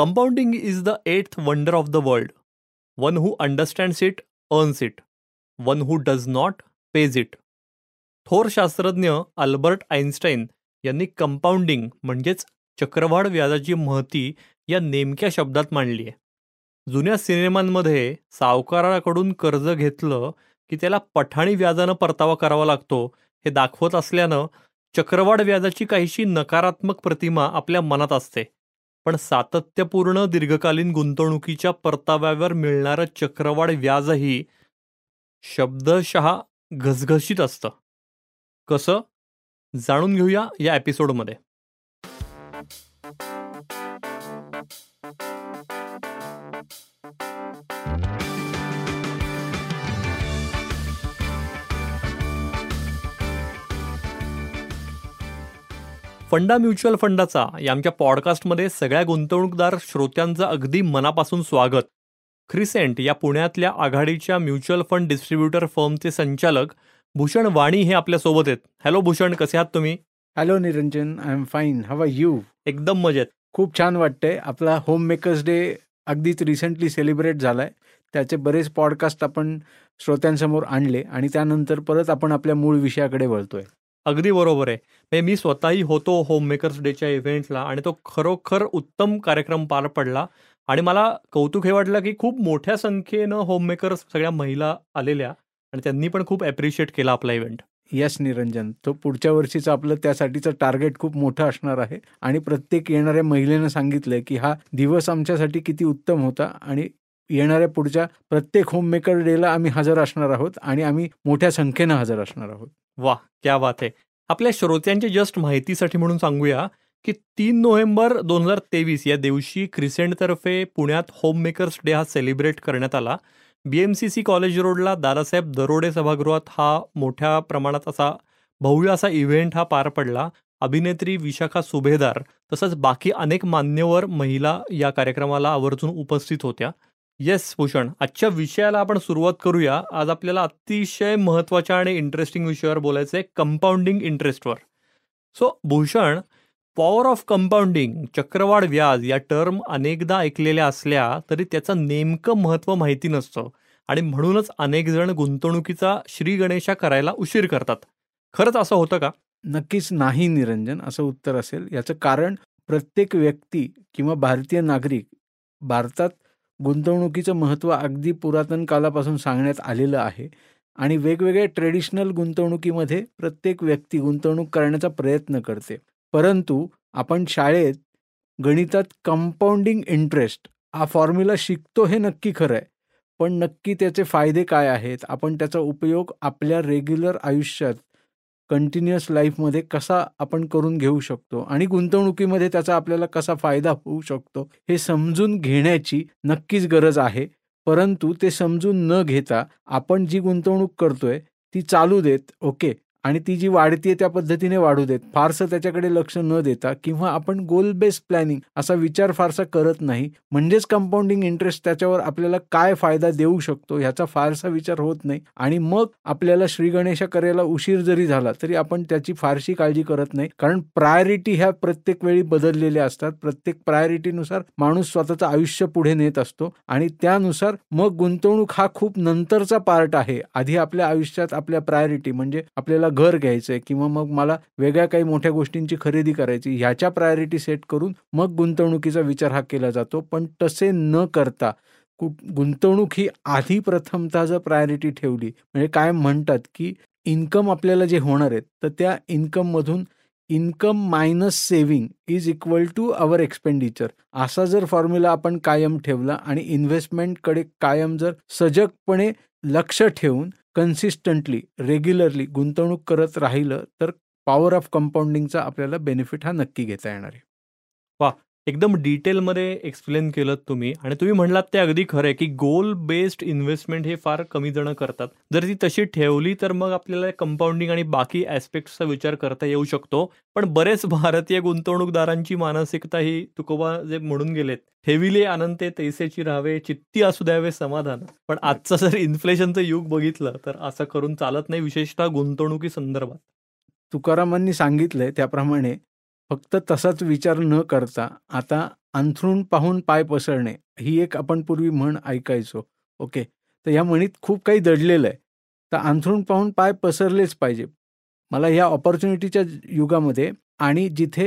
Compounding is the eighth wonder of the world one who understands it earns it one who does not pays it थोर शास्त्रज्ञ Albert Einstein यांनी compounding म्हणजेच चक्रवाढ व्याजाची महती या नेमक्या शब्दात मांडली आहे. जुन्या सिनेमांमध्ये सावकाराकडून कर्ज घेतलं की त्याला पठाणी व्याजानं परतावा करावा लागतो हे दाखवत असल्यानं चक्रवाढ व्याजाची काहीशी नकारात्मक प्रतिमा आपल्या मनात असते. पण सातत्यपूर्ण दीर्घकालीन गुंतवणुकीच्या परताव्यावर मिळणारं चक्रवाढ व्याजही शब्दशः घसघशीत असतं. कसं? जाणून घेऊया या एपिसोडमध्ये फंडा म्युच्युअल फंडाचा या आमच्या पॉडकास्टमध्ये सगळ्या गुंतवणूकदार श्रोत्यांचं अगदी मनापासून स्वागत. क्रिसेंट या पुण्यातल्या आघाडीच्या म्युच्युअल फंड डिस्ट्रीब्युटर फर्मचे संचालक भूषण वाणी हे आपल्यासोबत आहेत. हॅलो भूषण कसे आहात तुम्ही? Hello Niranjan I am fine. How you एकदम मजेत. खूप छान वाटतंय. आपला होम मेकर्स डे अगदीच रिसेंटली सेलिब्रेट झालाय. त्याचे बरेच पॉडकास्ट आपण श्रोत्यांसमोर आणले आणि त्यानंतर परत आपण आपल्या मूळ विषयाकडे वळतोय. अगदी बरोबर आहे. म्हणजे मी स्वतःही होतो होम मेकर्स डेच्या इव्हेंटला आणि तो खरोखर उत्तम कार्यक्रम पार पडला. आणि मला कौतुक हे वाटलं की खूप मोठ्या संख्येनं होम मेकर्स सगळ्या महिला आलेल्या आणि त्यांनी पण खूप अप्रिशिएट केला आपला इव्हेंट यस निरंजन तो पुढच्या वर्षीचं आपलं त्यासाठीचं टार्गेट खूप मोठं असणार आहे. आणि प्रत्येक येणाऱ्या महिलेनं सांगितलंय की हा दिवस आमच्यासाठी किती उत्तम होता आणि येणाऱ्या पुढच्या प्रत्येक होममेकर डेला आम्ही हजर असणार आहोत आणि आम्ही मोठ्या संख्येनं हजर असणार आहोत. वा क्या बात आहे आपल्या श्रोत्यांच्या जस्ट माहितीसाठी म्हणून सांगूया की तीन नोव्हेंबर दोन हजार तेवीस या दिवशी क्रिसेंटतर्फे पुण्यात होममेकर्स डे हा सेलिब्रेट करण्यात आला. B M C C college रोडला दादासाहेब दरोडे सभागृहात हा मोठ्या प्रमाणात असा भव्य असा इव्हेंट हा पार पडला. अभिनेत्री विशाखा सुभेदार तसंच बाकी अनेक मान्यवर महिला या कार्यक्रमाला आवर्जून उपस्थित होत्या. येस भूषण. आजच्या विषयाला आपण सुरुवात करूया. आज आपल्याला अतिशय महत्त्वाच्या आणि इंटरेस्टिंग विषयावर बोलायचं आहे compounding इंटरेस्टवर so Bhushan power of compounding चक्रवाढ व्याज या टर्म अनेकदा ऐकलेल्या असल्या तरी त्याचं नेमकं महत्त्व माहिती नसतं. आणि म्हणूनच अनेक जण गुंतवणुकीचा श्री गणेशा करायला उशीर करतात. खरंच असं होतं का? नक्कीच नाही निरंजन. असं उत्तर असेल. याचं कारण प्रत्येक व्यक्ती किंवा भारतीय नागरिक भारतात गुंतवणुकीचं महत्त्व अगदी पुरातन कालापासून सांगण्यात आलेलं आहे आणि वेगवेगळ्या ट्रेडिशनल गुंतवणुकीमध्ये प्रत्येक व्यक्ती गुंतवणूक करण्याचा प्रयत्न करते. परंतु आपण शाळेत गणितात कंपाऊंडिंग इंटरेस्ट हा फॉर्म्युला शिकतो हे नक्की खरं आहे. पण नक्की त्याचे फायदे काय आहेत? आपण त्याचा उपयोग आपल्या रेग्युलर आयुष्यात कंटिन्युअस लाईफमध्ये कसा आपण करून घेऊ शकतो आणि गुंतवणुकीमध्ये त्याचा आपल्याला कसा फायदा होऊ शकतो हे समजून घेण्याची नक्कीच गरज आहे. परंतु ते समजून न घेता आपण जी गुंतवणूक करतोय ती चालू देत. ओके. आणि ती जी वाढतीये त्या पद्धतीने वाढू देत. फारसं त्याच्याकडे लक्ष न देता किंवा आपण गोल बेस्ड प्लॅनिंग असा विचार फारसा करत नाही म्हणजेच कंपाऊंडिंग इंटरेस्ट त्याच्यावर आपल्याला काय फायदा देऊ शकतो ह्याचा फारसा विचार होत नाही. आणि मग आपल्याला श्रीगणेशा करायला उशीर जरी झाला तरी आपण त्याची फारशी काळजी करत नाही. कारण प्रायोरिटी ह्या प्रत्येक वेळी बदललेल्या असतात. प्रत्येक प्रायोरिटीनुसार माणूस स्वतःचं आयुष्य पुढे नेत असतो. आणि त्यानुसार मग गुंतवणूक हा खूप नंतरचा पार्ट आहे. आधी आपल्या आयुष्यात आपल्या प्रायोरिटी म्हणजे आपल्याला घर घ्यायचं आहे किंवा मग मला वेगळ्या काही मोठ्या गोष्टींची खरेदी करायची ह्याच्या प्रायोरिटी सेट करून मग गुंतवणुकीचा विचार हा केला जातो. पण तसे न करता गुंतवणूक ही आधी प्रथमतः जर प्रायोरिटी ठेवली म्हणजे काय म्हणतात की इन्कम आपल्याला जे होणार आहेत तर त्या इन्कममधून income minus saving is equal to our expenditure असा जर फॉर्म्युला आपण कायम ठेवला आणि इन्व्हेस्टमेंटकडे कायम जर सजगपणे लक्ष ठेवून कन्सिस्टंटली रेग्युलरली गुंतवणूक करत राहिलं तर पॉवर ऑफ कंपाऊंडिंगचा आपल्याला बेनिफिट हा नक्की घेता येणार आहे. वा एकदम डिटेलमध्ये एक्सप्लेन केलं तुम्ही. आणि तुम्ही म्हणलात ते अगदी खरं आहे की गोल बेस्ड इन्व्हेस्टमेंट हे फार कमी जण करतात. जर ती तशी ठेवली तर मग आपल्याला कंपाऊंडिंग आणि बाकी ॲस्पेक्टचा विचार करता येऊ शकतो. पण बरेच भारतीय गुंतवणूकदारांची मानसिकता ही तुकोबा जे म्हणून गेलेत ठेविले अनंते तैसेची राहावे चित्ती असू द्यावे समाधान. पण आजचं जर इन्फ्लेशनचं युग बघितलं तर असं करून चालत नाही विशेषतः गुंतवणुकी संदर्भात. तुकारामांनी सांगितलंय त्याप्रमाणे फक्त तसाच विचार न करता आता अंथरूण पाहून पाय पसरणे ही एक आपण पूर्वी म्हण ऐकायचो. ओके? तर या म्हणीत खूप काही दडलेलं आहे. तर अंथरूण पाहून पाय पसरलेच पाहिजे. मला या ऑपॉर्च्युनिटीच्या युगामध्ये आणि जिथे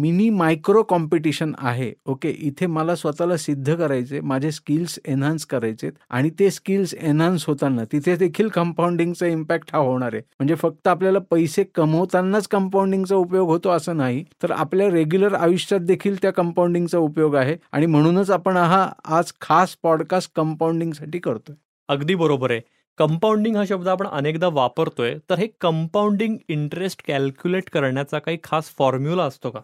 मिनी मायक्रो कॉम्पिटिशन आहे ओके इथे मला स्वतःला सिद्ध करायचे माझे स्किल्स एन्हान्स करायचे आणि ते स्किल्स एन्हान्स होताना तिथे देखील कंपाऊंडिंगचा इम्पॅक्ट हा होणार आहे. म्हणजे फक्त आपल्याला पैसे कमवतानाच कंपाऊंडिंगचा उपयोग होतो असं नाही तर आपल्या रेग्युलर आयुष्यात देखील त्या कंपाऊंडिंगचा उपयोग आहे आणि म्हणूनच आपण हा आज खास पॉडकास्ट कंपाऊंडिंगसाठी करतोय. अगदी बरोबर आहे. कंपाऊंडिंग हा शब्द आपण अनेकदा वापरतोय तर हे कंपाऊंडिंग इंटरेस्ट कॅल्क्युलेट करण्याचा काही खास फॉर्म्युला असतो का?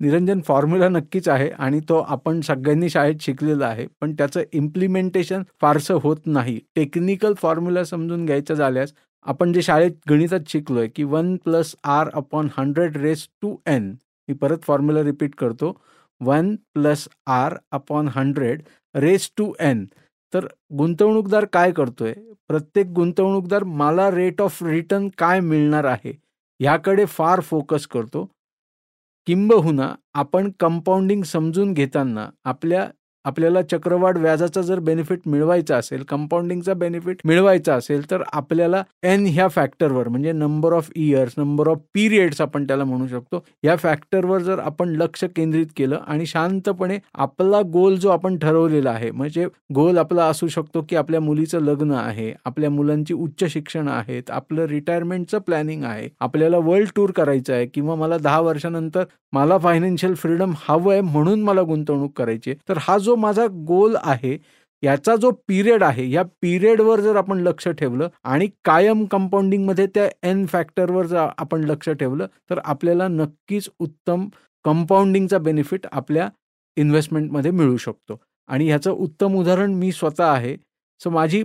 निरंजन फॉर्म्युला नक्कीच आहे आणि तो आपण सगळ्यांनी शाळेत शिकलेला आहे पण त्याचं इम्प्लिमेंटेशन फारसं होत नाही. टेक्निकल फॉर्म्युला समजून घ्यायचं झाल्यास आपण जे शाळेत गणितात शिकलोय की one plus R upon hundred raise to N मी परत फॉर्म्युला रिपीट करतो one plus R upon hundred raise to N तर गुंतवणूकदार काय करतोय? प्रत्येक गुंतवणूकदार मला रेट ऑफ रिटर्न काय मिळणार आहे? ह्याकडे फार फोकस करतो. किंबहुना आपण कंपाऊंडिंग समजून घेताना आपल्या आपल्याला चक्रवाढ व्याजाचा जर बेनिफिट मिळवायचा असेल कंपाऊंडिंगचा बेनिफिट मिळवायचा असेल तर आपल्याला एन ह्या फॅक्टरवर म्हणजे number of years number of periods आपण त्याला म्हणू शकतो या फॅक्टरवर जर आपण लक्ष केंद्रित केलं आणि शांतपणे आपला गोल जो आपण ठरवलेला आहे म्हणजे गोल आपला असू शकतो की आपल्या मुलीचं लग्न आहे आपल्या मुलांची उच्च शिक्षण आहेत आपलं रिटायरमेंटचं प्लॅनिंग आहे आपल्याला वर्ल्ड टूर करायचं आहे किंवा मला दहा वर्षानंतर मला फायनान्शियल फ्रीडम हवं आहे म्हणून मला गुंतवणूक करायची तर हा जो माझा गोल आहे याचा जो पिरियड आहे या पिरियडवर जर आपण लक्ष ठेवलं आणि कायम कंपाऊंडिंगमध्ये त्या एन फॅक्टरवर जर आपण लक्ष ठेवलं तर आपल्याला नक्कीच उत्तम कंपाऊंडिंगचा बेनिफिट आपल्या इन्व्हेस्टमेंटमध्ये मिळू शकतो. आणि ह्याचं उत्तम उदाहरण मी स्वतः आहे. सो माझी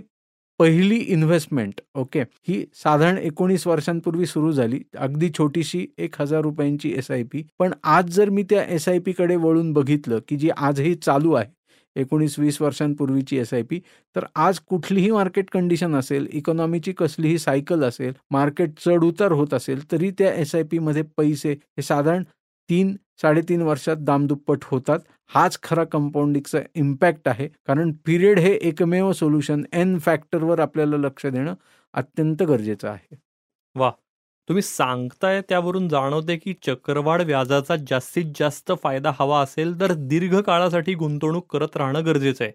पहिली इन्व्हेस्टमेंट ओके ही साधारण एकोणीस वर्षांपूर्वी सुरू झाली. अगदी छोटीशी एक हजार रुपयांची एस आय पी पण आज जर मी त्या एस आय पीकडे वळून बघितलं की जी आजही चालू आहे एकोणीस वीस वर्षांपूर्वीची एस आय पी तर आज कुठलीही मार्केट कंडिशन असेल इकॉनॉमीची कसलीही सायकल असेल मार्केट चढ उतार होत असेल तरी त्या एस आय पीमध्ये पैसे हे साधारण तीन साडेतीन वर्षात दामदुप्पट होतात. हाच खरा कंपाऊंडिंगचा इम्पॅक्ट आहे. कारण पिरियड हे एकमेव सोल्युशन एन फॅक्टरवर आपल्याला लक्ष देणं अत्यंत गरजेचं आहे. वा. तुम्ही सांगताय त्यावरून जाणवते की चक्रवाढ व्याजाचा जास्तीत जास्त फायदा हवा असेल तर दीर्घ काळासाठी गुंतवणूक करत राहणं गरजेचं आहे.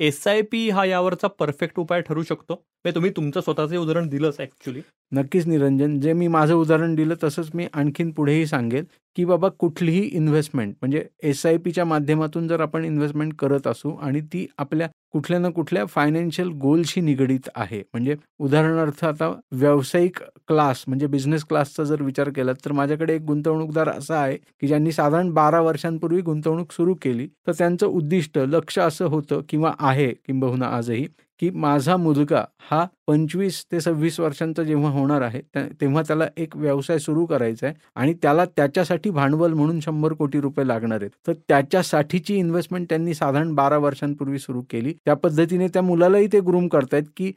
एस आय पी हा यावरचा परफेक्ट उपाय ठरू शकतो? तुम्ही तुमचं स्वतःचे उदाहरण दिलंच ऍक्च्युली नक्कीच निरंजन. जे मी माझं उदाहरण दिलं तसंच मी आणखीन पुढेही सांगेल की बाबा कुठलीही इन्व्हेस्टमेंट म्हणजे एस आय पीच्या माध्यमातून जर आपण इन्व्हेस्टमेंट करत असू आणि ती आपल्या कुठल्या ना कुठल्या फायनान्शियल गोलशी निगडीत आहे. म्हणजे उदाहरणार्थ आता व्यावसायिक क्लास म्हणजे बिझनेस क्लासचा जर विचार केला तर माझ्याकडे एक गुंतवणूकदार असा आहे की ज्यांनी साधारण बारा वर्षांपूर्वी गुंतवणूक सुरू केली. तर त्यांचं उद्दिष्ट लक्ष असं होतं किंवा आहे किंबहुना आजही की माझा मुलगा हा पंचवीस ते सव्वीस वर्षांचा जेव्हा होणार आहे तेव्हा त्याला एक व्यवसाय सुरू करायचा आहे आणि त्याला त्याच्यासाठी भांडवल म्हणून शंभर कोटी रुपये लागणार आहेत. तर त्याच्यासाठीची इन्व्हेस्टमेंट त्यांनी साधारण बारा वर्षांपूर्वी सुरू केली. त्या पद्धतीने त्या मुलालाही ते ग्रूम करतायत की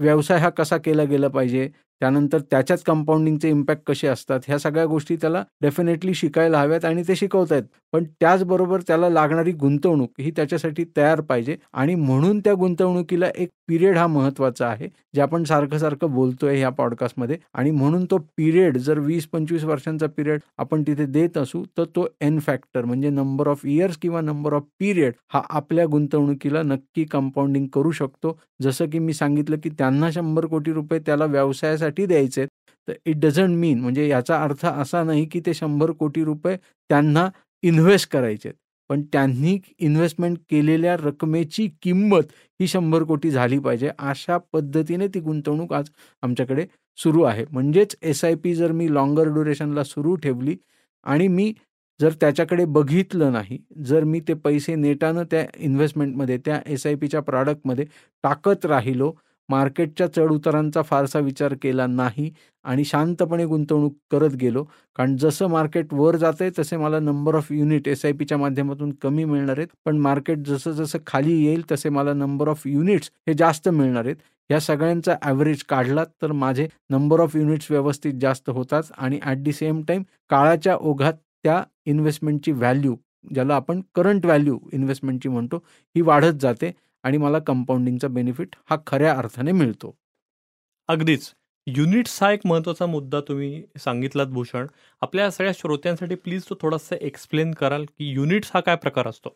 व्यवसाय हा कसा केला गेला पाहिजे त्यानंतर त्याच्याच कंपाऊंडिंगचे इम्पॅक्ट कसे असतात ह्या सगळ्या गोष्टी त्याला डेफिनेटली शिकायला हव्यात आणि ते शिकवत आहेत पण त्याचबरोबर त्याला लागणारी गुंतवणूक ही त्याच्यासाठी तयार पाहिजे आणि म्हणून त्या गुंतवणुकीला एक पिरियड हा महत्त्वाचा आहे जे आपण सारखं सारखं बोलतोय ह्या पॉडकास्टमध्ये आणि म्हणून तो पिरियड जर वीस पंचवीस वर्षांचा पिरियड आपण तिथे देत असू तर तो एन फॅक्टर म्हणजे नंबर ऑफ इयर्स किंवा नंबर ऑफ पिरियड हा आपल्या गुंतवणुकीला नक्की कंपाऊंडिंग करू शकतो. जसं की मी सांगितलं की त्यांना शंभर कोटी रुपये त्याला व्यवसायासाठी द्यायचे तर इट डझंट मीन म्हणजे याचा अर्थ असा नाही की ते शंभर कोटी रुपये त्यांना इन्व्हेस्ट करायचे पण त्यांनी इन्व्हेस्टमेंट केलेल्या रकमेची किंमत ही शंभर कोटी झाली पाहिजे. अशा पद्धतीने ती गुंतवणूक आज आमच्याकडे सुरू आहे. म्हणजेच एस आय पी जर मी लॉंगर ड्युरेशनला सुरू ठेवली आणि मी जर त्याच्याकडे बघितलं नाही जर मी ते पैसे नेटानं त्या इन्व्हेस्टमेंटमध्ये त्या एस आय पीच्या प्रॉडक्टमध्ये टाकत राहिलो मार्केटच्या चढउतारांचा फारसा विचार केला नाही आणि शांतपणे गुंतवणूक करत गेलो. कारण जसं मार्केट वर जात आहे तसे मला number of unit S I पीच्या माध्यमातून कमी मिळणार आहेत. पण मार्केट जसं जसं खाली येईल तसे मला नंबर ऑफ युनिट्स हे जास्त मिळणार आहेत. या सगळ्यांचा ॲव्हरेज काढलात तर माझे नंबर ऑफ युनिट्स व्यवस्थित जास्त होतात आणि ॲट दी सेम टाईम काळाच्या ओघात त्या इन्व्हेस्टमेंटची व्हॅल्यू ज्याला आपण करंट व्हॅल्यू इन्व्हेस्टमेंटची म्हणतो ही वाढत जाते. आणि मला कंपाऊंडिंगचा बेनिफिट हा खऱ्या अर्थाने मिळतो. अगदीच. युनिट्स हा एक महत्त्वाचा मुद्दा तुम्ही सांगितलात भूषण. आपल्या सगळ्या श्रोत्यांसाठी प्लीज तो थोडासा एक्सप्लेन कराल की युनिट्स हा काय प्रकार असतो?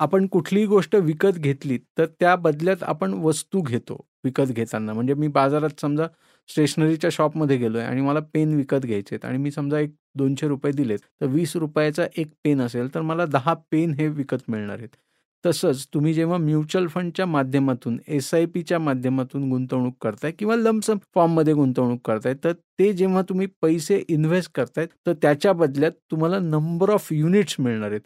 आपण कुठलीही गोष्ट विकत घेतली तर त्या बदल्यात आपण वस्तू घेतो विकत घेताना. म्हणजे मी बाजारात समजा स्टेशनरीच्या शॉपमध्ये गेलो आहे आणि मला पेन विकत घ्यायचे आहेत आणि मी समजा एक दोनशे रुपये दिलेत तर वीस रुपयाचा एक पेन असेल तर मला दहा पेन हे विकत मिळणार आहेत. तसंच तुम्ही जेव्हा म्युच्युअल फंडच्या माध्यमातून एस आय पीच्या माध्यमातून गुंतवणूक करताय किंवा लमसम फॉर्ममध्ये गुंतवणूक करताय तर ते जेव्हा तुम्ही पैसे इन्व्हेस्ट करतायत तर त्याच्या बदल्यात तुम्हाला नंबर ऑफ युनिट्स मिळणार आहेत.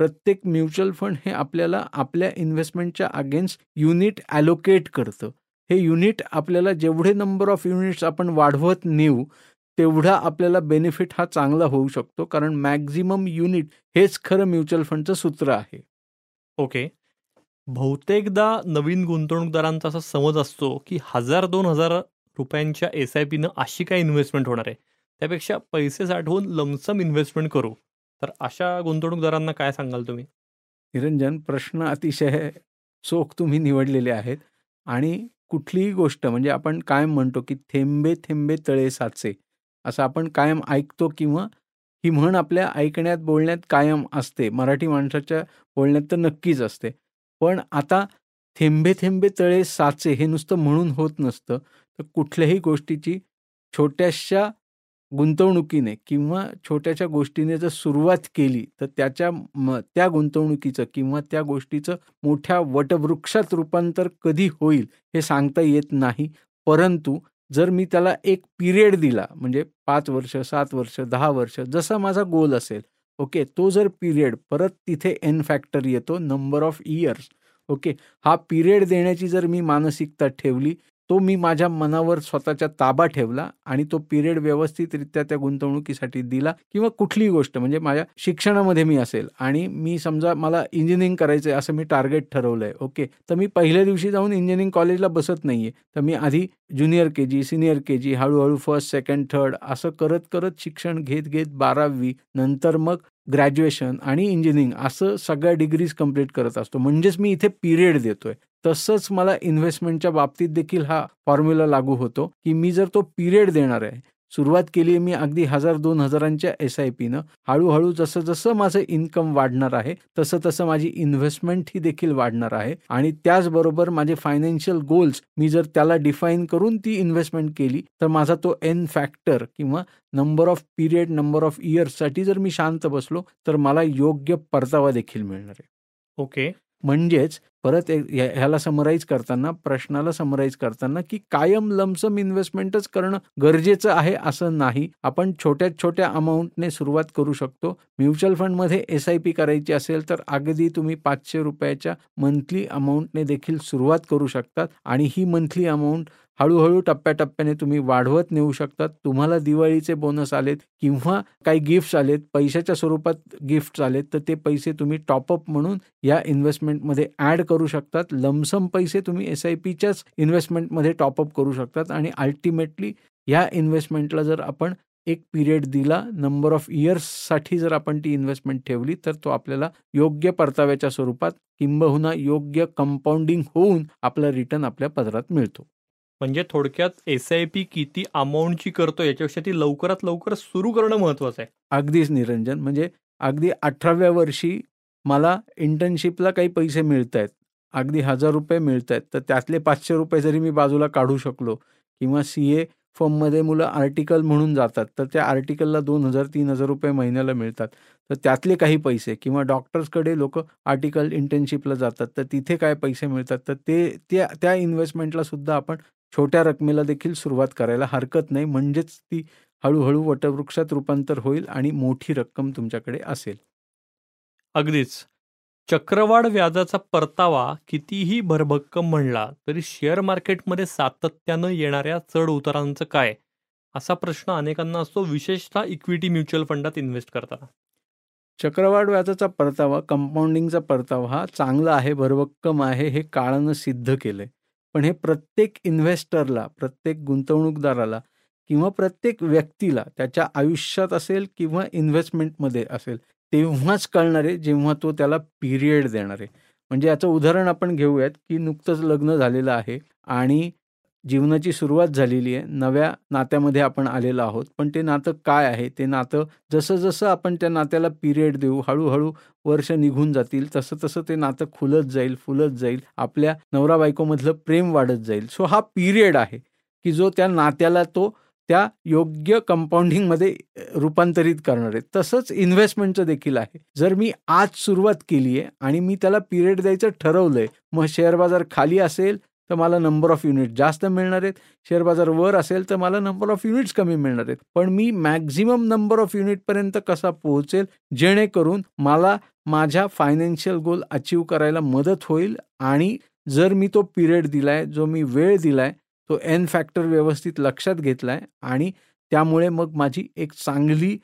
प्रत्येक म्युच्युअल फंड हे आपल्याला आपल्या इन्व्हेस्टमेंटच्या अगेन्स्ट युनिट ॲलोकेट करतं. हे युनिट आपल्याला जेवढे नंबर ऑफ युनिट्स आपण वाढवत नेऊ तेवढा आपल्याला बेनिफिट हा चांगला होऊ शकतो कारण मॅक्झिमम युनिट हेच खरं म्युच्युअल फंडचं सूत्र आहे. ओके. बहुतेकदा नवीन गुंतवणूकदारांचा असा समज असतो की हजार दोन हजार रुपयांच्या एस आय पीनं अशी काय इन्व्हेस्टमेंट होणार आहे. त्यापेक्षा पैसे साठवून लमसम इन्व्हेस्टमेंट करू. तर अशा गुंतवणूकदारांना काय सांगाल तुम्ही? निरंजन प्रश्न अतिशय चोख तुम्ही निवडलेले आहेत. आणि कुठलीही गोष्ट म्हणजे आपण कायम म्हणतो की थेंबे थेंबे तळे साचे. असं आपण कायम ऐकतो किंवा ही म्हण आपल्या ऐकण्यात बोलण्यात कायम असते. मराठी माणसाच्या बोलण्यात तर नक्कीच असते. पण आता थेंबे थेंबे तळे साचे हे नुसतं म्हणून होत नसतं. तर कुठल्याही गोष्टीची छोट्याशा गुंतवणुकीने किंवा छोट्याशा गोष्टीने जर सुरुवात केली तर त्याच्या म त्या गुंतवणुकीचं किंवा त्या गोष्टीचं मोठ्या वटवृक्षात रूपांतर कधी होईल हे सांगता येत नाही. परंतु जर मी त्याला एक पिरियड दिला म्हणजे पाच वर्ष सात वर्ष दहा वर्ष जसा माझा गोल असेल ओके तो जर पिरियड परत तिथे एन फॅक्टर येतो नंबर ऑफ इयर्स ओके हा पिरियड देण्याची जर मी मानसिकता ठेवली तो मी माझ्या मनावर स्वतःच्या ताबा ठेवला आणि तो पिरियड व्यवस्थितरित्या त्या गुंतवणुकीसाठी दिला किंवा कुठलीही गोष्ट म्हणजे माझ्या शिक्षणामध्ये मी असेल आणि मी समजा मला इंजिनिअरिंग करायचं आहे असं मी टार्गेट ठरवलंय ओके तर मी पहिल्या दिवशी जाऊन इंजिनिअरिंग कॉलेजला बसत नाहीये. तर मी आधी junior K G senior K जी हळूहळू फर्स्ट सेकंड थर्ड असं करत करत शिक्षण घेत घेत बारावी नंतर मग ग्रॅज्युएशन आणि इंजिनिअरिंग असं सगळ्या डिग्रीज कंप्लीट करत असतो. म्हणजेच मी इथे पिरियड देतोय. तसंच मला इन्व्हेस्टमेंटच्या बाबतीत देखील हा फॉर्म्युला लागू होतो की मी जर तो पिरियड देणार आहे सुरुवात केली मी अगदी हजार दोन हजारांच्या एस आय पीनं हळूहळू जसं जसं माझं इन्कम वाढणार आहे तसं तसं माझी इन्व्हेस्टमेंट ही देखील वाढणार आहे. आणि त्याचबरोबर माझे फायनान्शियल गोल्स मी जर त्याला डिफाईन करून ती इन्व्हेस्टमेंट केली तर माझा तो एन फॅक्टर किंवा number of period number of इयर्ससाठी जर मी शांत बसलो तर मला योग्य परतावा देखील मिळणार आहे. ओके. म्हणजेच परत एक ह्याला समराईज करताना प्रश्नाला समराईज करताना की कायम लमसम इन्व्हेस्टमेंटच करणं गरजेचं आहे असं नाही. आपण छोट्या छोट्या अमाऊंटने सुरुवात करू शकतो. म्युच्युअल फंडमध्ये एस आय पी करायची असेल तर अगदी तुम्ही पाचशे रुपयाच्या मंथली अमाऊंटने देखील सुरुवात करू शकतात. आणि ही मंथली अमाऊंट हळूहळू टप्प्याटप्प्याने तुम्ही वाढवत नेऊ शकतात. तुम्हाला दिवाळीचे बोनस आलेत किंवा काही गिफ्ट्स आलेत पैशाच्या स्वरूपात गिफ्ट्स आलेत तर ते पैसे तुम्ही टॉपअप म्हणून या इन्व्हेस्टमेंटमध्ये ॲड करू शकतात. लमसम पैसे तुम्ही एस आय पीच्याच इन्व्हेस्टमेंटमध्ये टॉपअप करू शकतात. आणि अल्टिमेटली ह्या इन्व्हेस्टमेंटला जर आपण एक पिरियड दिला नंबर ऑफ इयर्ससाठी जर आपण ती इन्व्हेस्टमेंट ठेवली तर तो आपल्याला योग्य परताव्याच्या स्वरूपात किंबहुना योग्य कंपाऊंडिंग होऊन आपला रिटर्न आपल्या पदरात मिळतो. म्हणजे थोडक्यात एस आय पी किती अमाऊंटची करतो याच्यापेक्षा ती लवकरात लवकर सुरू करणं महत्वाचं आहे. अगदीच निरंजन. म्हणजे अगदी अठराव्या वर्षी मला इंटर्नशिपला काही पैसे मिळत आहेत अगदी हजार रुपये मिळत आहेत तर त्यातले पाचशे रुपये जरी मी बाजूला काढू शकलो किंवा सी ए फॉर्ममध्ये मुलं आर्टिकल म्हणून जातात तर त्या आर्टिकलला दोन हजार तीन हजार रुपये महिन्याला मिळतात. तर त्यातले काही पैसे किंवा डॉक्टर्सकडे लोक आर्टिकल इंटर्नशिपला जातात तर तिथे काय पैसे मिळतात? तर ते त्या त्या इन्व्हेस्टमेंटला सुद्धा आपण छोट्या रकमेला देखील सुरुवात करायला हरकत नाही. म्हणजेच ती हळूहळू वटवृक्षात रूपांतर होईल आणि मोठी रक्कम तुमच्याकडे असेल. अगदीच. चक्रवाढ व्याजाचा परतावा कितीही भरभक्कम म्हणला तरी शेअर मार्केटमध्ये सातत्यानं येणाऱ्या चढ उतारांचं काय? असा प्रश्न अनेकांना असतो विशेषतः इक्विटी म्युच्युअल फंडात इन्व्हेस्ट करताना. चक्रवाढ व्याजाचा परतावा कंपाऊंडिंगचा परतावा हा चांगला आहे भरभक्कम आहे हे काळानं सिद्ध केलंय. पण हे प्रत्येक इन्व्हेस्टरला प्रत्येक गुंतवणूकदाराला किंवा प्रत्येक व्यक्तीला त्याच्या आयुष्यात असेल किंवा इन्व्हेस्टमेंटमध्ये असेल तेव्हाच कळणार आहे जेव्हा तो त्याला पिरियड देणार. आहे म्हणजे याचं उदाहरण आपण घेऊयात की नुकतंच लग्न झालेलं आहे आणि जीवनाची सुरुवात झालेली आहे. नव्या नात्यामध्ये आपण आलेलो आहोत. पण ते नातं काय आहे? ते नातं जसं जसं आपण त्या नात्याला पिरियड देऊ हळूहळू वर्ष निघून जातील तसं तसं ते नातं खुलत जाईल फुलत जाईल. आपल्या नवरा बायकोमधलं प्रेम वाढत जाईल. सो हा पिरियड आहे की जो त्या नात्याला तो त्या योग्य कंपाऊंडिंगमध्ये रूपांतरित करणार आहे. तसंच इन्व्हेस्टमेंटचं देखील आहे. जर मी आज सुरुवात केली आहे आणि मी त्याला पिरियड द्यायचं ठरवलंय मग शेअर बाजार खाली असेल तर मला नंबर ऑफ युनिट जास्त मिळणार आहेत. शेअर बाजार वर असेल तर मला नंबर ऑफ युनिट्स कमी मिळणार आहेत. पण मी मॅक्झिमम नंबर ऑफ युनिटपर्यंत कसा पोहोचेल? जेणेकरून मला माझ्या फायनान्शियल गोल अचीव करायला मदत होईल आणि जर मी तो पिरियड दिलाय जो मी वेळ दिलाय तो एन फॅक्टर व्यवस्थित लक्षात घेतलाय आणि त्यामुळे मग माझी एक चांगली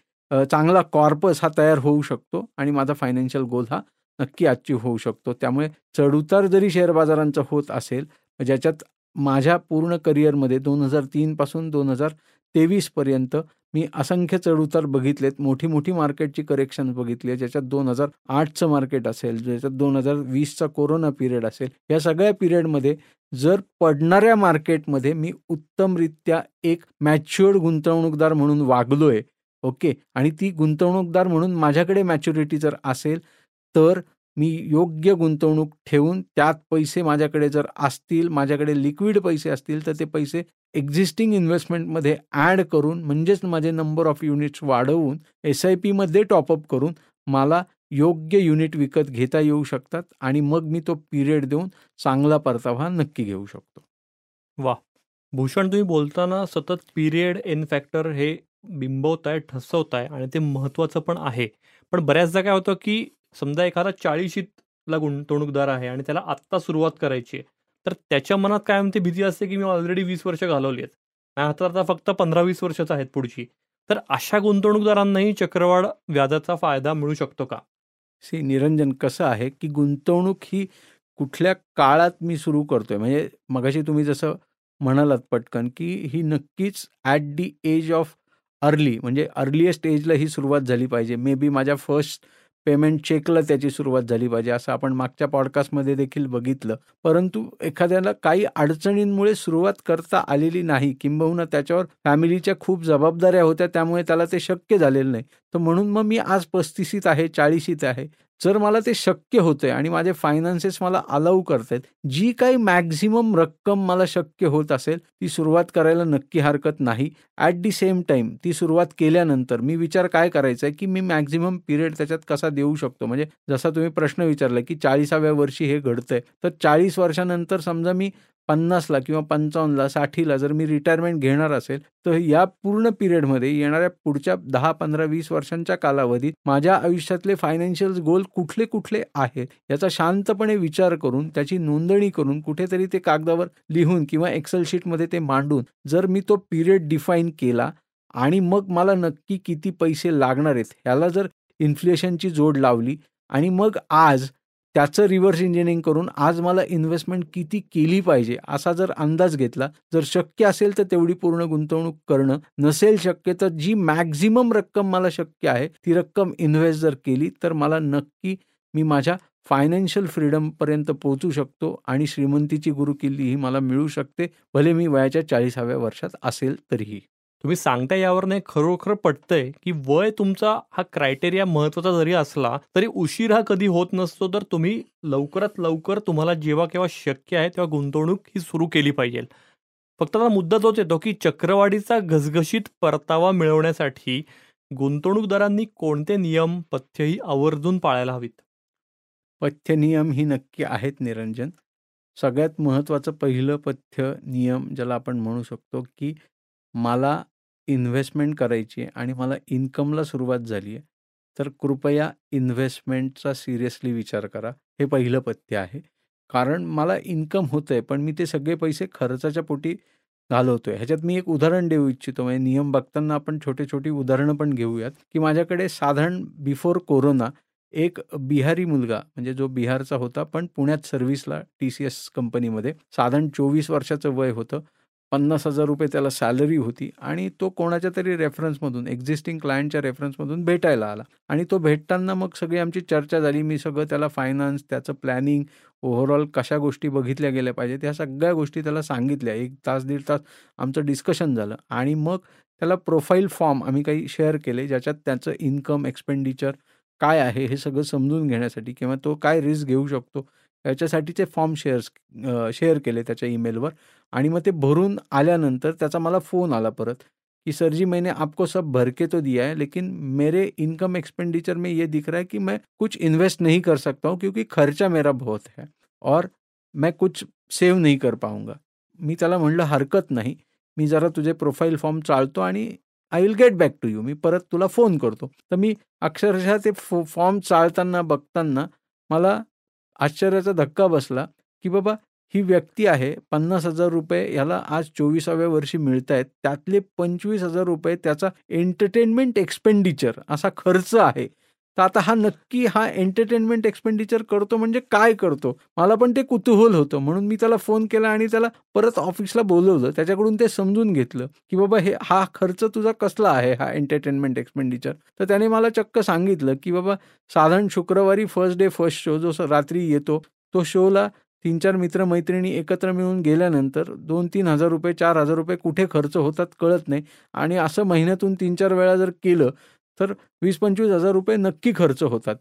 चांगला कॉर्पस हा तयार होऊ शकतो आणि माझा फायनान्शियल गोल हा नक्की अचीव होऊ शकतो. त्यामुळे चढउतार जरी शेअर बाजारांचा होत असेल ज्याच्यात माझ्या पूर्ण करिअरमध्ये दोन हजार तीनपासून दोन हजार तेवीसपर्यंत मी असंख्य चढउतार बघितलेत. मोठी मोठी मार्केटची करेक्शन बघितली आहे. ज्याच्यात दोन हजार आठचं मार्केट असेल ज्याच्यात दोन हजार वीसचा कोरोना पिरियड असेल. या सगळ्या पिरियडमध्ये जर पडणाऱ्या मार्केटमध्ये मी उत्तमरित्या एक मॅच्युअर्ड गुंतवणूकदार म्हणून वागलोय ओके? आणि ती गुंतवणूकदार म्हणून माझ्याकडे मॅच्युरिटी जर असेल तर मी योग्य गुंतवणूक ठेवून त्यात पैसे माझ्याकडे जर असतील माझ्याकडे लिक्विड पैसे असतील तर ते पैसे एक्झिस्टिंग इन्व्हेस्टमेंटमध्ये ॲड करून म्हणजेच माझे नंबर ऑफ युनिट्स वाढवून एस आय पीमध्ये टॉपअप करून मला योग्य युनिट विकत घेता येऊ शकतात आणि मग मी तो पिरियड देऊन चांगला परतावा नक्की घेऊ शकतो. वा भूषण तुम्ही बोलताना सतत पिरियड एन फॅक्टर हे बिंबवताय ठसवताय आणि ते महत्त्वाचं पण आहे. पण बऱ्याचदा काय होतं की समजा एखादा चाळीशीतला गुंतवणूकदार आहे आणि त्याला आत्ता सुरुवात करायची आहे तर त्याच्या मनात काय म्हणते भीती असते की मी ऑलरेडी वीस वर्ष घालवली आहेत. आता आता फक्त पंधरा वीस वर्षच आहेत पुढची. तर अशा गुंतवणूकदारांनाही चक्रवाढ व्याजाचा फायदा मिळू शकतो का? सी निरंजन कसं आहे की गुंतवणूक ही कुठल्या काळात मी सुरू करतोय? म्हणजे मगाशी तुम्ही जसं म्हणालात पटकन की ही नक्कीच at the age of early म्हणजे अर्लिएस्ट एजला ही सुरुवात झाली पाहिजे. मे बी माझ्या फर्स्ट पेमेंट चेकला त्याची सुरुवात झाली पाहिजे असं आपण मागच्या पॉडकास्टमध्ये देखील बघितलं. परंतु एखाद्याला काही अडचणींमुळे सुरुवात करता आलेली नाही किंबहुना त्याच्यावर फॅमिलीच्या खूप जबाबदाऱ्या होत्या त्यामुळे त्याला ते शक्य झालेलं नाही. तर म्हणून मग मी आज पस्तीसीत आहे चाळीसीत आहे. जर मला ते शक्य होतंय आणि माझे फायनान्सेस मला अलाऊ करतायत जी काही मॅक्झिमम रक्कम मला शक्य होत असेल ती सुरुवात करायला नक्की हरकत नाही. ॲट दी सेम टाईम ती सुरुवात केल्यानंतर मी विचार काय करायचा आहे की मी मॅक्झिमम पिरियड त्याच्यात कसा देऊ शकतो? म्हणजे जसा तुम्ही प्रश्न विचारला की चाळीसाव्या वर्षी हे घडतंय तर चाळीस वर्षानंतर समजा मी पन्नासला किंवा पंचावन्नला साठीला जर मी रिटायरमेंट घेणार असेल तर या पूर्ण पिरियडमध्ये येणाऱ्या पुढच्या दहा पंधरा वीस वर्षांच्या कालावधीत माझ्या आयुष्यातले फायनान्शियल गोल कुठले कुठले आहेत याचा शांतपणे विचार करून त्याची नोंदणी करून कुठेतरी ते कागदावर लिहून किंवा एक्सेल शीटमध्ये ते मांडून जर मी तो पिरियड डिफाईन केला आणि मग मला नक्की किती पैसे लागणार आहेत ह्याला जर इन्फ्लेशनची जोड लावली आणि मग आज त्याचं रिव्हर्स इंजिनिअरिंग करून आज मला इन्व्हेस्टमेंट किती केली पाहिजे असा जर अंदाज घेतला जर शक्य असेल तर तेवढी पूर्ण गुंतवणूक करणं नसेल शक्य तर जी मॅक्झिमम रक्कम मला शक्य आहे ती रक्कम इन्व्हेस्ट जर केली तर मला नक्की मी माझ्या फायनान्शियल फ्रीडमपर्यंत पोहोचू शकतो आणि श्रीमंतीची गुरुकिल्ली ही मला मिळू शकते भले मी वयाच्या चाळीसाव्या वर्षात असेल तरीही. तुम्ही सांगता यावर नाही खरोखर पटतंय की वय तुमचा हा क्रायटेरिया महत्त्वाचा जरी असला तरी उशीर हा कधी होत नसतो तर तुम्ही लवकरात लवकर तुम्हाला जेव्हा केव्हा शक्य आहे तेव्हा गुंतवणूक ही सुरू केली पाहिजे. फक्त आता मुद्दा तोच येतो की चक्रवाढीचा घसघशीत परतावा मिळवण्यासाठी गुंतवणूकदारांनी कोणते नियम पथ्य ही आवर्जून पाळायला हवीत? पथ्य नियम ही नक्की आहेत निरंजन. सगळ्यात महत्त्वाचं पहिलं पथ्य नियम ज्याला आपण म्हणू शकतो की मला इन्व्हेस्टमेंट करायची आहे आणि मला इन्कमला सुरुवात झाली आहे तर कृपया इन्व्हेस्टमेंटचा सिरियसली विचार करा. हे पहिलं पथ्य आहे. कारण मला इन्कम होतं आहे पण मी ते सगळे पैसे खर्चाच्या पोटी घालवतो आहे ह्याच्यात मी एक उदाहरण देऊ इच्छितो. म्हणजे नियम बघताना आपण छोटे छोटी उदाहरणं पण घेऊयात की माझ्याकडे साधारण बिफोर कोरोना एक बिहारी मुलगा म्हणजे जो बिहारचा होता पण पुण्यात सर्व्हिसला टी सी एस कंपनीमध्ये साधारण चोवीस वर्षाचं वय होतं पन्नास हजार रुपये त्याला सॅलरी होती आणि तो कोणाच्या तरी रेफरन्समधून एक्झिस्टिंग क्लायंटच्या रेफरन्समधून भेटायला आला. आणि तो भेटताना मग सगळी आमची चर्चा झाली. मी सगळं त्याला फायनान्स त्याचं प्लॅनिंग ओव्हरऑल कशा गोष्टी बघितल्या गेल्या पाहिजेत ह्या सगळ्या गोष्टी त्याला सांगितल्या. एक तास दीड तास आमचं डिस्कशन झालं. आणि मग त्याला प्रोफाईल फॉर्म आम्ही काही शेअर केले ज्याच्यात त्याचं इन्कम एक्सपेंडिचर काय आहे हे सगळं समजून घेण्यासाठी किंवा तो काय रिस्क घेऊ शकतो याच्यासाठीचे फॉर्म शेअर्स शेअर केले त्याच्या ईमेलवर आणि मग ते भरून आल्यानंतर त्याचा मला फोन आला परत कि सर जी मैंने आपको सब भर के तो दिया है लेकिन मेरे इनकम एक्सपेंडिचर में ये दिख रहा है कि मैं कुछ इन्वेस्ट नहीं कर सकता हूँ क्योंकि खर्चा मेरा बहुत है और मैं कुछ सेव्ह नहीं कर पाऊंगा। मी त्याला म्हणलं हरकत नाही. मी जरा तुझे प्रोफाईल फॉर्म चालतो आणि I will get back to you मी परत तुला फोन करतो. तर मी अक्षरशः ते फो फॉर्म चालताना बघताना मला आश्चर्याचा धक्का बसला की बाबा ही व्यक्ती आहे पन्नास हजार रुपये ह्याला आज चोवीसाव्या वर्षी मिळत आहेत त्यातले पंचवीस हजार रुपये त्याचा एंटरटेनमेंट एक्सपेंडिचर असा खर्च आहे. तर आता हा नक्की हा एंटरटेनमेंट एक्सपेंडिचर करतो म्हणजे काय करतो? मला पण ते कुतूहल होतं. म्हणून मी त्याला फोन केला आणि त्याला परत ऑफिसला बोलवलं. त्याच्याकडून ते समजून घेतलं की बाबा हे हा खर्च तुझा कसला आहे हा एंटरटेनमेंट एक्सपेंडिचर? तर त्याने मला चक्क सांगितलं की बाबा साधारण शुक्रवारी फर्स्ट डे फर्स्ट शो जो रात्री येतो तो शोला तीन चार मित्र मैत्रिणी एकत्र मिळून गेल्यानंतर दोन तीन हजार रुपये चार हजार रुपये कुठे खर्च होतात कळत नाही. आणि असं महिन्यातून तीन चार वेळा जर केलं तर वीस पंचवीस हजार रुपये नक्की खर्च होतात.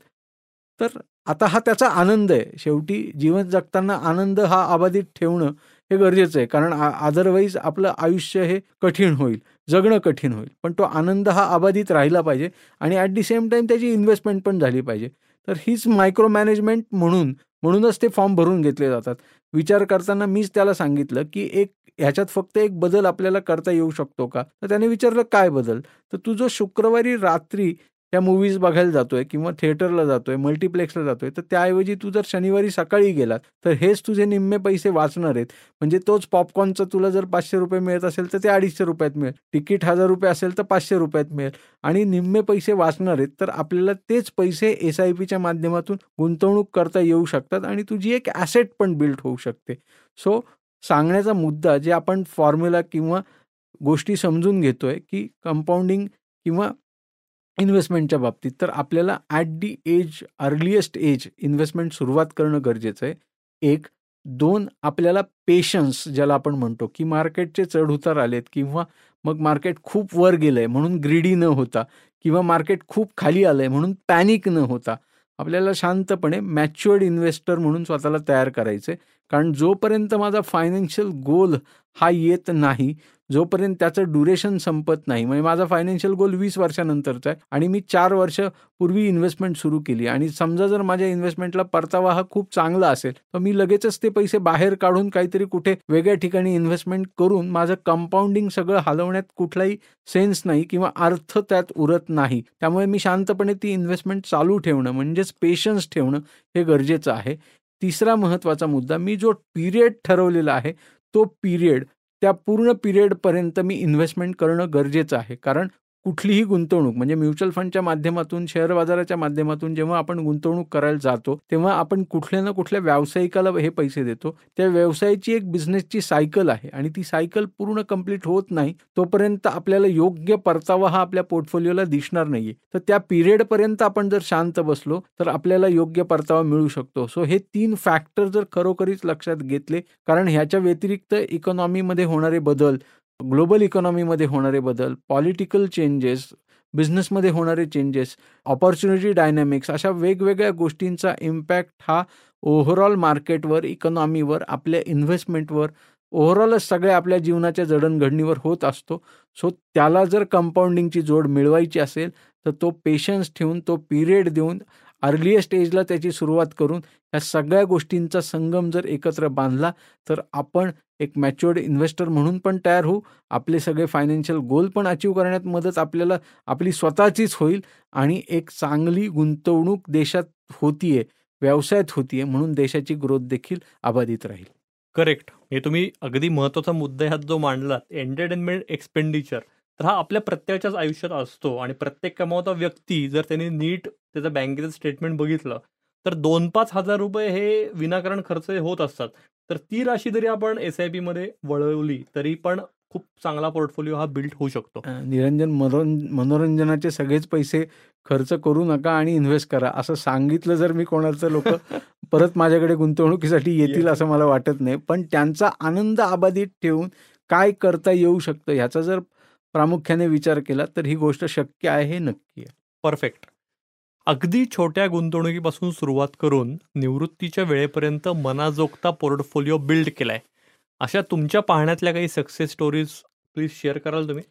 तर आता हा त्याचा आनंद आहे. शेवटी जीवन जगताना आनंद हा अबाधित ठेवणं हे गरजेचं आहे. कारण अदरवाईज आपलं आयुष्य हे कठीण होईल. जगणं कठीण होईल. पण तो आनंद हा अबाधित राहिला पाहिजे. आणि ॲट दी सेम टाईम त्याची इन्व्हेस्टमेंट पण झाली पाहिजे. तर हीच मायक्रो मॅनेजमेंट म्हणून म्हणूनच ते फॉर्म भरून घेतले जातात. विचार करताना मीच त्याला सांगितलं की एक ह्याच्यात फक्त एक बदल आपल्याला करता येऊ शकतो का? तर त्याने विचारलं काय बदल? तर तू जो शुक्रवारी रात्री त्या मूवीज बघायला जातोय किंवा थिएटरला जातोय मल्टिप्लेक्सला जातोय तर त्याऐवजी तू जर शनिवारी सकाळी गेलात तर हेच तुझे निम्मे पैसे वाचणार आहेत. म्हणजे तोच पॉपकॉर्नचं तुला जर पाचशे रुपये मिळत असेल तर ते अडीचशे रुपयात मिळेल. तिकीट हजार रुपये असेल तर पाचशे रुपयात मिळेल. आणि निम्मे पैसे वाचणार आहेत तर आपल्याला तेच पैसे एस आय पीच्या माध्यमातून गुंतवणूक करता येऊ शकतात आणि तुझी एक ॲसेट पण बिल्ड होऊ शकते. सो सांगण्याचा मुद्दा जे आपण फॉर्म्युला किंवा गोष्टी समजून घेतोय की कंपाऊंडिंग किंवा इन्व्हेस्टमेंटच्या बाबतीत तर आपल्याला at the age earliest age investment सुरुवात करणं गरजेचं आहे. एक. दोन. आपल्याला पेशन्स ज्याला आपण म्हणतो की मार्केटचे चढउतार आलेत किंवा मग मार्केट खूप वर गेलं आहे म्हणून ग्रीडी न होता किंवा मार्केट खूप खाली आलं आहे म्हणून पॅनिक न होता आपल्याला शांतपणे मॅच्युअर्ड इन्व्हेस्टर म्हणून स्वतःला तयार करायचे कारण जोपर्यंत माझा फायनान्शियल गोल हा येत नाही जोपर्यंत त्याचं ड्युरेशन संपत नाही म्हणजे माझा फायनान्शियल गोल वीस वर्षानंतरचा आहे आणि मी चार वर्ष पूर्वी इन्व्हेस्टमेंट सुरू केली. आणि समजा जर माझ्या इन्व्हेस्टमेंटला परतावा हा खूप चांगला असेल तर मी लगेचच ते पैसे बाहेर काढून काहीतरी कुठे वेगळ्या ठिकाणी इन्व्हेस्टमेंट करून माझं कंपाऊंडिंग सगळं हलवण्यात कुठलाही सेन्स नाही किंवा अर्थ त्यात उरत नाही. त्यामुळे मी शांतपणे ती इन्व्हेस्टमेंट चालू ठेवणं म्हणजेच पेशन्स ठेवणं हे गरजेचं आहे. तिसरा महत्त्वाचा मुद्दा मी जो पिरियड ठरवलेला आहे तो पिरियड त्या पूर्ण पिरियडपर्यंत मी इन्व्हेस्टमेंट करणं गरजेचं आहे. कारण कुठलीही गुंतवणूक म्हणजे म्युच्युअल फंडच्या माध्यमातून शेअर बाजाराच्या माध्यमातून जेव्हा आपण गुंतवणूक करायला जातो तेव्हा आपण कुठल्या ना कुठल्या व्यावसायिकाला हे पैसे देतो. त्या व्यवसायाची एक बिझनेसची सायकल आहे आणि ती सायकल पूर्ण कंप्लीट होत नाही तोपर्यंत आपल्याला योग्य परतावा हा आपल्या पोर्टफोलिओला दिसणार नाहीये. तर त्या पिरियडपर्यंत आपण जर शांत बसलो तर आपल्याला योग्य परतावा मिळू शकतो. सो हे तीन फॅक्टर जर खरोखरीच लक्षात घेतले कारण ह्याच्या व्यतिरिक्त इकॉनॉमीमध्ये होणारे बदल ग्लोबल इकॉनॉमीमध्ये होणारे बदल पॉलिटिकल चेंजेस बिझनेसमध्ये होणारे चेंजेस ऑपॉर्च्युनिटी डायनॅमिक्स अशा वेगवेगळ्या गोष्टींचा इम्पॅक्ट हा ओव्हरऑल मार्केटवर इकॉनॉमीवर आपल्या इन्व्हेस्टमेंटवर ओव्हरऑलच सगळ्या आपल्या जीवनाच्या जडणघडणीवर होत असतो. सो त्याला जर कंपाऊंडिंगची जोड मिळवायची असेल तर तो पेशन्स ठेवून तो पिरियड देऊन अर्लिएस्ट स्टेजला त्याची सुरुवात करून या सगळ्या गोष्टींचा संगम जर एकत्र बांधला तर आपण एक मॅच्युअर्ड इन्व्हेस्टर म्हणून पण तयार होऊ. आपले सगळे फायनान्शियल गोल पण अचीव करण्यात मदत आपल्याला आपली स्वतःचीच होईल आणि एक चांगली गुंतवणूक देशात होतीये व्यवसायात होतीये म्हणून देशाची ग्रोथ देखील अबाधित राहील. करेक्ट हे तुम्ही अगदी महत्त्वाचा मुद्दा ह्यात जो मांडलात एंटरटेनमेंट एक्सपेंडिचर तर हा आपल्या प्रत्येकाच्याच आयुष्यात असतो आणि प्रत्येक कमावता व्यक्ती जर त्यांनी नीट त्याचं बँकेचं स्टेटमेंट बघितलं तर दोन पाच हजार रुपये हे विनाकारण खर्च होत असतात. तर ती राशी जरी आपण एस आय पी मध्ये वळवली तरी पण खूप चांगला पोर्टफोलिओ हा बिल्ड होऊ शकतो. निरंजन मनोरं मनोरंजनाचे सगळेच पैसे खर्च करू नका आणि इन्व्हेस्ट करा. असं सांगितलं जर मी कोणाचं लोक परत माझ्याकडे गुंतवणुकीसाठी येतील असं मला वाटत नाही. पण त्यांचा आनंद अबाधित ठेवून काय करता येऊ शकतं ह्याचा जर प्रामुख्याने विचार केला तर ही गोष्ट शक्य आहे हे नक्की आहे. परफेक्ट अगदी छोट्या गुंतवणुकीपासून सुरुवात करून निवृत्तीच्या वेळेपर्यंत मनाजोगता पोर्टफोलिओ बिल्ड केलाय. अशा तुमच्या पाहण्यातल्या काही सक्सेस स्टोरीज प्लीज शेअर कराल तुम्ही?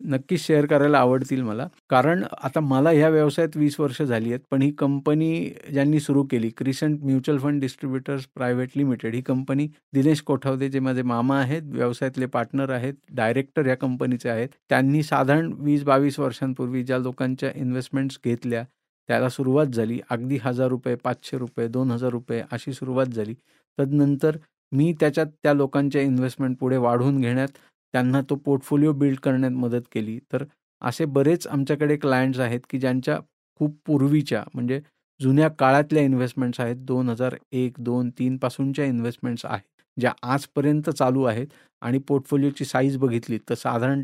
नक्कीच शेअर करायला आवडतील मला. कारण आता मला ह्या व्यवसायात वीस वर्ष झाली आहेत पण ही कंपनी ज्यांनी सुरू केली Crescent mutual fund distributors private limited ही कंपनी दिनेश कोठावदे जे माझे मामा आहेत व्यवसायातले पार्टनर आहेत डायरेक्टर या कंपनीचे आहेत. त्यांनी साधारण वीस बावीस वर्षांपूर्वी ज्या लोकांच्या इन्व्हेस्टमेंट्स घेतल्या त्याला सुरुवात झाली. अगदी हजार रुपये पाचशे रुपये दोन हजार रुपये अशी सुरुवात झाली. तदनंतर मी त्याच्यात त्या लोकांच्या इन्व्हेस्टमेंट पुढे वाढवून घेण्यात त्यांना तो पोर्टफोलिओ बिल्ड करण्यात मदत केली. तर असे बरेच आमच्याकडे क्लायंट्स आहेत की ज्यांच्या खूप पूर्वीच्या म्हणजे जुन्या काळातल्या इन्व्हेस्टमेंट्स आहेत. दोन हजार एक दोन तीनपासूनच्या इन्व्हेस्टमेंट्स आहेत ज्या आजपर्यंत चालू आहेत आणि पोर्टफोलिओची साईज बघितली तर साधारण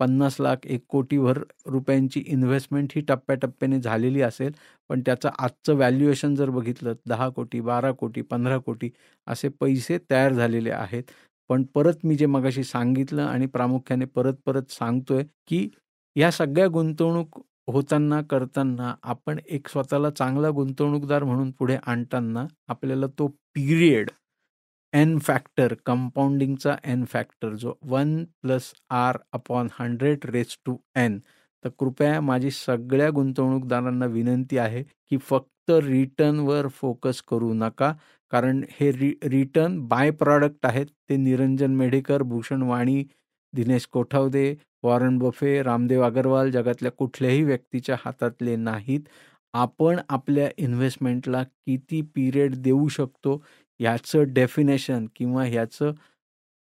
पन्नास लाख एक कोटीभर रुपयांची इन्व्हेस्टमेंट ही टप्प्याटप्प्याने झालेली असेल. पण त्याचं आजचं व्हॅल्युएशन जर बघितलं दहा कोटी बारा कोटी पंधरा कोटी असे पैसे तयार झालेले आहेत. पण परत मी जे मगाशी सांगितलं आणि प्रामुख्याने परत परत सांगतोय की ह्या सगळ्या गुंतवणूक होताना करताना आपण एक स्वतःला चांगला गुंतवणूकदार म्हणून पुढे आणताना आपल्याला तो पिरियड एन फॅक्टर कंपाऊंडिंगचा एन फॅक्टर जो one plus R upon hundred raise to N तर कृपया माझी सगळ्या गुंतवणूकदारांना विनंती आहे की फक्त रिटर्नवर फोकस करू नका कारण हे रि रिटर्न बाय प्रॉडक्ट आहेत. ते निरंजन मेढेकर भूषण वाणी दिनेश कोठावदे वॉरन बफे रामदेव अगरवाल जगातल्या कुठल्याही व्यक्तीच्या हातातले नाहीत. आपण आपल्या इन्व्हेस्टमेंटला किती पिरियड देऊ शकतो याचं डेफिनेशन किंवा ह्याचं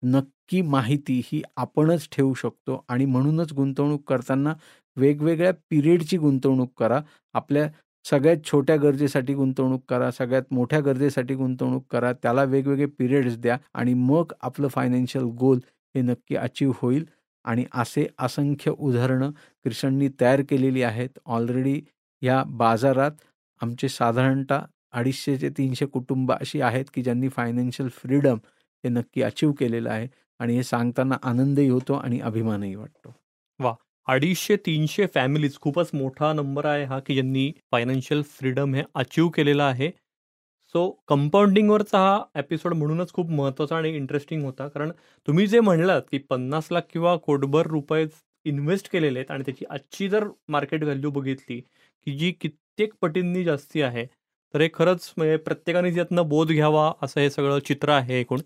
नक्की माहिती ही आपणच ठेवू शकतो. आणि म्हणूनच गुंतवणूक करताना वेगवेगळ्या पिरियडची गुंतवणूक करा. आपल्या सगळ्यात छोट्या गरजेसाठी गुंतवणूक करा. सगळ्यात मोठ्या गरजेसाठी गुंतवणूक करा. त्याला वेगवेगळे पिरियड्स द्या आणि मग आपलं फायनान्शियल गोल हे नक्की अचीव होईल. आणि असे असंख्य उदाहरणं क्रिशननी तयार केलेली आहेत. ऑलरेडी या बाजारात आमचे साधारणतः अडीचशे ते तीनशे कुटुंब अशी आहेत की ज्यांनी फायनान्शियल फ्रीडम हे नक्की अचीव केलेलं आहे आणि हे सांगताना आनंदही होतो आणि अभिमानही वाटतो. वा अडीचशे तीनशे फॅमिलीज खूपच मोठा नंबर आहे हा की ज्यांनी फायनान्शियल फ्रीडम हे अचीव केलेलं आहे. सो कंपाऊंडिंगवरचा हा एपिसोड म्हणूनच खूप महत्त्वाचा आणि इंटरेस्टिंग होता. कारण तुम्ही जे म्हणलात की पन्नास लाख किंवा कोटभर रुपये इन्व्हेस्ट केलेले आहेत आणि त्याची आजची जर मार्केट व्हॅल्यू बघितली की जी कित्येक पटींनी जास्ती आहे तर हे खरंच म्हणजे प्रत्येकाने यातनं बोध घ्यावा असं हे सगळं चित्र आहे एकूण.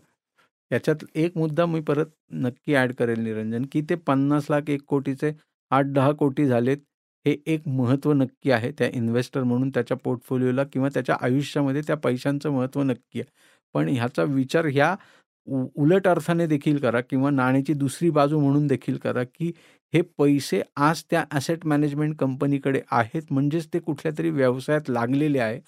याच्यात एक मुद्दा मी परत नक्की ॲड करेल निरंजन की ते पन्नास लाख एक कोटीचे आठ दहा कोटी झालेत हे एक महत्त्व नक्की आहे. त्या इन्व्हेस्टर म्हणून त्याच्या पोर्टफोलिओला किंवा त्याच्या आयुष्यामध्ये त्या पैशांचं महत्त्व नक्की आहे. पण ह्याचा विचार ह्या उ उलट अर्थाने देखील करा किंवा नाण्याची दुसरी बाजू म्हणून देखील करा की हे पैसे आज त्या ॲसेट मॅनेजमेंट कंपनीकडे आहेत म्हणजेच ते कुठल्या तरी व्यवसायात लागलेले आहेत.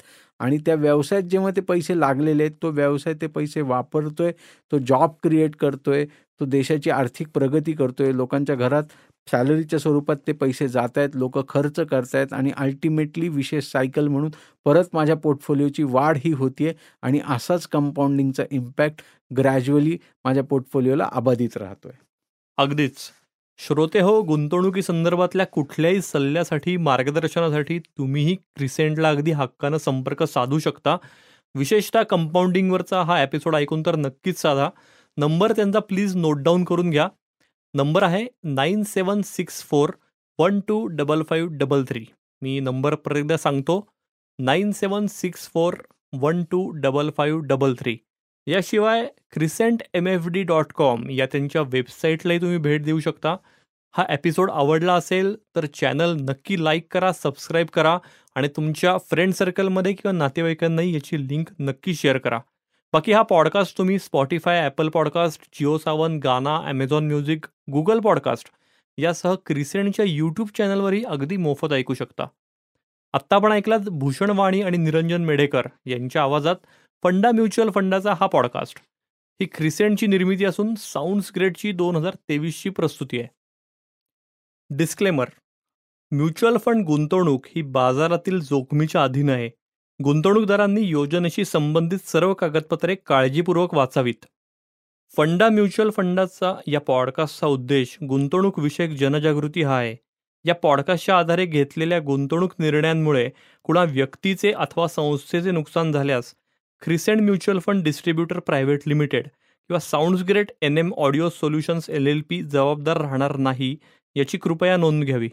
आणि त्या व्यवसायात जेव्हा ते पैसे लागलेले आहेत तो व्यवसाय ते पैसे वापरतोय तो जॉब क्रिएट करतोय तो देशाची आर्थिक प्रगती करतोय लोकांच्या घरात सॅलरीच्या स्वरूपात ते पैसे जात आहेत लोक खर्च करतायत आणि अल्टिमेटली विशेष सायकल म्हणून परत माझ्या पोर्टफोलिओची वाढ ही होतीये आणि असाच कंपाऊंडिंगचा इम्पॅक्ट ग्रॅज्युअली माझ्या पोर्टफोलिओला अबाधित राहतोय. अगदीच. श्रोते हो गुंतवणुकी संदर्भातल्या कुठल्याही सल्ल्यासाठी मार्गदर्शनासाठी तुम्हीही क्रिसेंटला अगदी हक्कानं संपर्क साधू शकता. विशेषतः कंपाऊंडिंगवरचा हा एपिसोड ऐकून तर नक्कीच साधा. नंबर त्यांचा प्लीज नोट डाऊन करून घ्या. नंबर आहे nine seven six four one two double five double three. मी नंबर परत एकदा सांगतो. Nine seven six four one two double five double three. याशिवाय Crescent M F D dot com या त्यांच्या वेबसाईटलाही तुम्ही भेट देऊ शकता. हा एपिसोड आवडला असेल तर चॅनल नक्की लाईक करा सबस्क्राईब करा आणि तुमच्या फ्रेंड सर्कलमध्ये किंवा नातेवाईकांनाही याची लिंक नक्की शेअर करा. बाकी हा पॉडकास्ट तुम्ही Spotify Apple podcast Jio Saavn Gaana Amazon music Google podcast यासह क्रिसेंटच्या यूट्यूब चॅनलवरही अगदी मोफत ऐकू शकता. आत्ता आपण ऐकलात भूषण वाणी आणि निरंजन मेढेकर यांच्या आवाजात फंडा म्युच्युअल फंडाचा हा पॉडकास्ट. ही क्रिसेंटची निर्मिती असून साऊंड्स ग्रेडची दोन हजार तेवीसची प्रस्तुती आहे. डिस्क्लेमर. म्युच्युअल फंड गुंतवणूक ही बाजारातील जोखमीच्या अधीन आहे. गुंतवणूकदारांनी योजनेशी संबंधित सर्व कागदपत्रे काळजीपूर्वक वाचावीत. फंडा म्युच्युअल फंडाचा या पॉडकास्टचा उद्देश गुंतवणूक विषयक जनजागृती हा आहे. या पॉडकास्टच्या आधारे घेतलेल्या गुंतवणूक निर्णयांमुळे कुणा व्यक्तीचे अथवा संस्थेचे नुकसान झाल्यास Crescent mutual fund distributor private limited किंवा sounds great N M audio solutions L L P जबाबदार राहणार नाही याची कृपया नोंद घ्यावी.